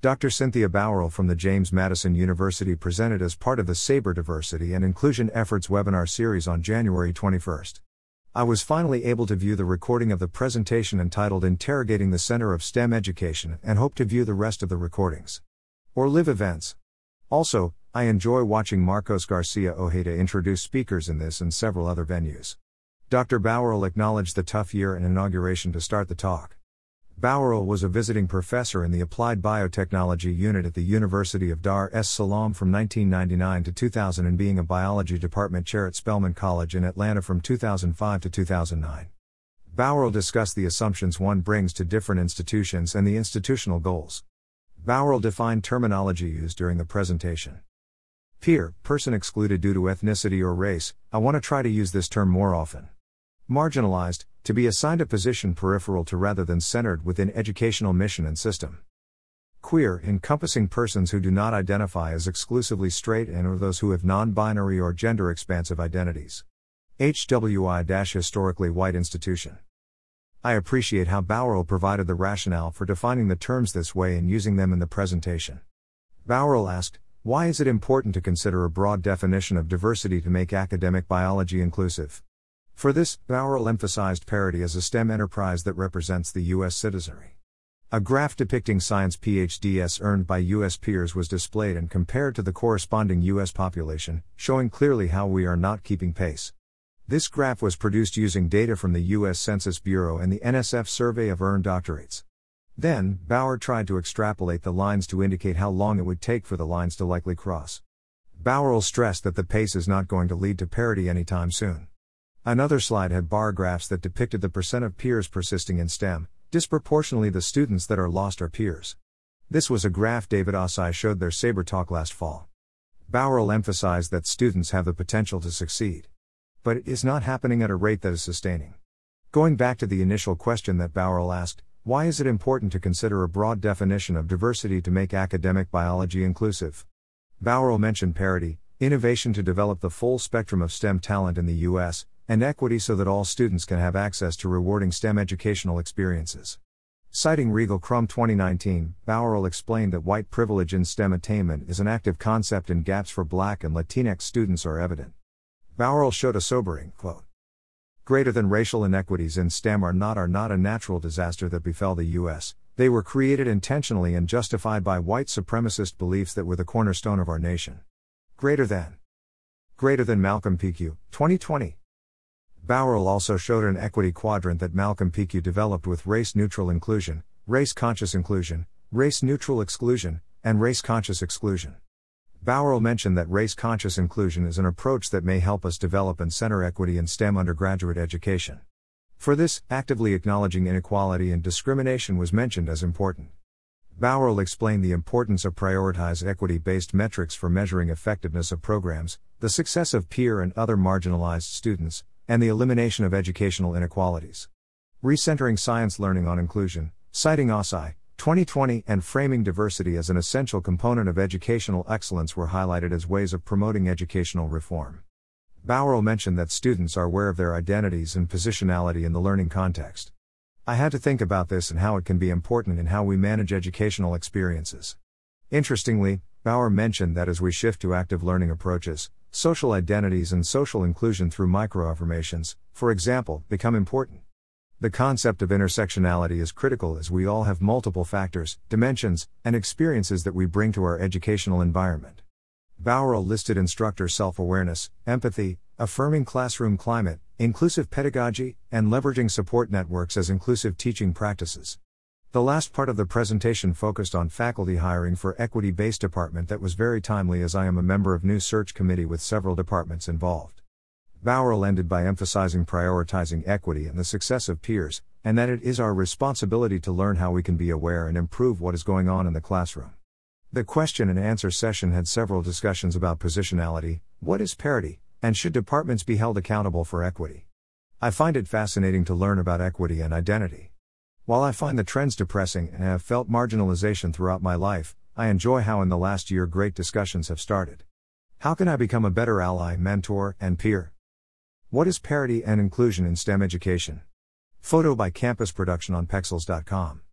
Dr. Cynthia Bauerle from the James Madison University presented as part of the SABER Diversity and Inclusion Efforts webinar series on January 21st. I was finally able to view the recording of the presentation entitled Interrogating the Center of STEM Education and hope to view the rest of the recordings. Or live events. Also, I enjoy watching Marcos Garcia Ojeda introduce speakers in this and several other venues. Dr. Bauerle acknowledged the tough year and inauguration to start the talk. Bauerle was a visiting professor in the Applied Biotechnology Unit at the University of Dar es Salaam from 1999 to 2000 and being a biology department chair at Spelman College in Atlanta from 2005 to 2009. Bauerle discussed the assumptions one brings to different institutions and the institutional goals. Bauerle defined terminology used during the presentation. Peer, person excluded due to ethnicity or race, I want to try to use this term more often. Marginalized, to be assigned a position peripheral to rather than centered within educational mission and system. Queer, encompassing persons who do not identify as exclusively straight and or those who have non-binary or gender expansive identities. HWI historically white institution. I appreciate how Bauerle provided the rationale for defining the terms this way and using them in the presentation. Bauerle asked, why is it important to consider a broad definition of diversity to make academic biology inclusive? For this, Bauerle emphasized parity as a STEM enterprise that represents the U.S. citizenry. A graph depicting science PhDs earned by U.S. peers was displayed and compared to the corresponding U.S. population, showing clearly how we are not keeping pace. This graph was produced using data from the U.S. Census Bureau and the NSF survey of earned doctorates. Then, Bauer tried to extrapolate the lines to indicate how long it would take for the lines to likely cross. Bauerle stressed that the pace is not going to lead to parity anytime soon. Another slide had bar graphs that depicted the percent of peers persisting in STEM, disproportionately the students that are lost are peers. This was a graph David Asai showed their SABER talk last fall. Bauerle emphasized that students have the potential to succeed. But it is not happening at a rate that is sustaining. Going back to the initial question that Bauerle asked, why is it important to consider a broad definition of diversity to make academic biology inclusive? Bauerle mentioned parity, innovation to develop the full spectrum of STEM talent in the U.S., and equity so that all students can have access to rewarding STEM educational experiences. Citing Riegle-Crumb 2019, Bauerle explained that white privilege in STEM attainment is an active concept and gaps for Black and Latinx students are evident. Bauerle showed a sobering quote. Greater than racial inequities in STEM are not are not a natural disaster that befell the US, they were created intentionally and justified by white supremacist beliefs that were the cornerstone of our nation. Greater than. Greater than Malcom-Piqueux, 2020. Bauerle also showed an equity quadrant that Malcom-Piqueux developed with race neutral inclusion, race conscious inclusion, race neutral exclusion, and race conscious exclusion. Bauerle mentioned that race conscious inclusion is an approach that may help us develop and center equity in STEM undergraduate education. For this, actively acknowledging inequality and discrimination was mentioned as important. Bauerle explained the importance of prioritize equity based metrics for measuring effectiveness of programs, the success of peer and other marginalized students, and the elimination of educational inequalities. Recentering science learning on inclusion, citing Asai, 2020 and framing diversity as an essential component of educational excellence were highlighted as ways of promoting educational reform. Bauerle mentioned that students are aware of their identities and positionality in the learning context. I had to think about this and how it can be important in how we manage educational experiences. Interestingly, Bauer mentioned that as we shift to active learning approaches, social identities and social inclusion through microaffirmations, for example, become important. The concept of intersectionality is critical as we all have multiple factors, dimensions, and experiences that we bring to our educational environment. Bauerle listed instructor self awareness, empathy, affirming classroom climate, inclusive pedagogy, and leveraging support networks as inclusive teaching practices. The last part of the presentation focused on faculty hiring for equity based department that was very timely as I am a member of new search committee with several departments involved. Bauerle ended by emphasizing prioritizing equity and the success of peers, and that it is our responsibility to learn how we can be aware and improve what is going on in the classroom. The question and answer session had several discussions about positionality, what is parity, and should departments be held accountable for equity. I find it fascinating to learn about equity and identity. While I find the trends depressing and have felt marginalization throughout my life, I enjoy how in the last year great discussions have started. How can I become a better ally, mentor, and peer? What is parity and inclusion in STEM education? Photo by Campus Production on Pexels.com.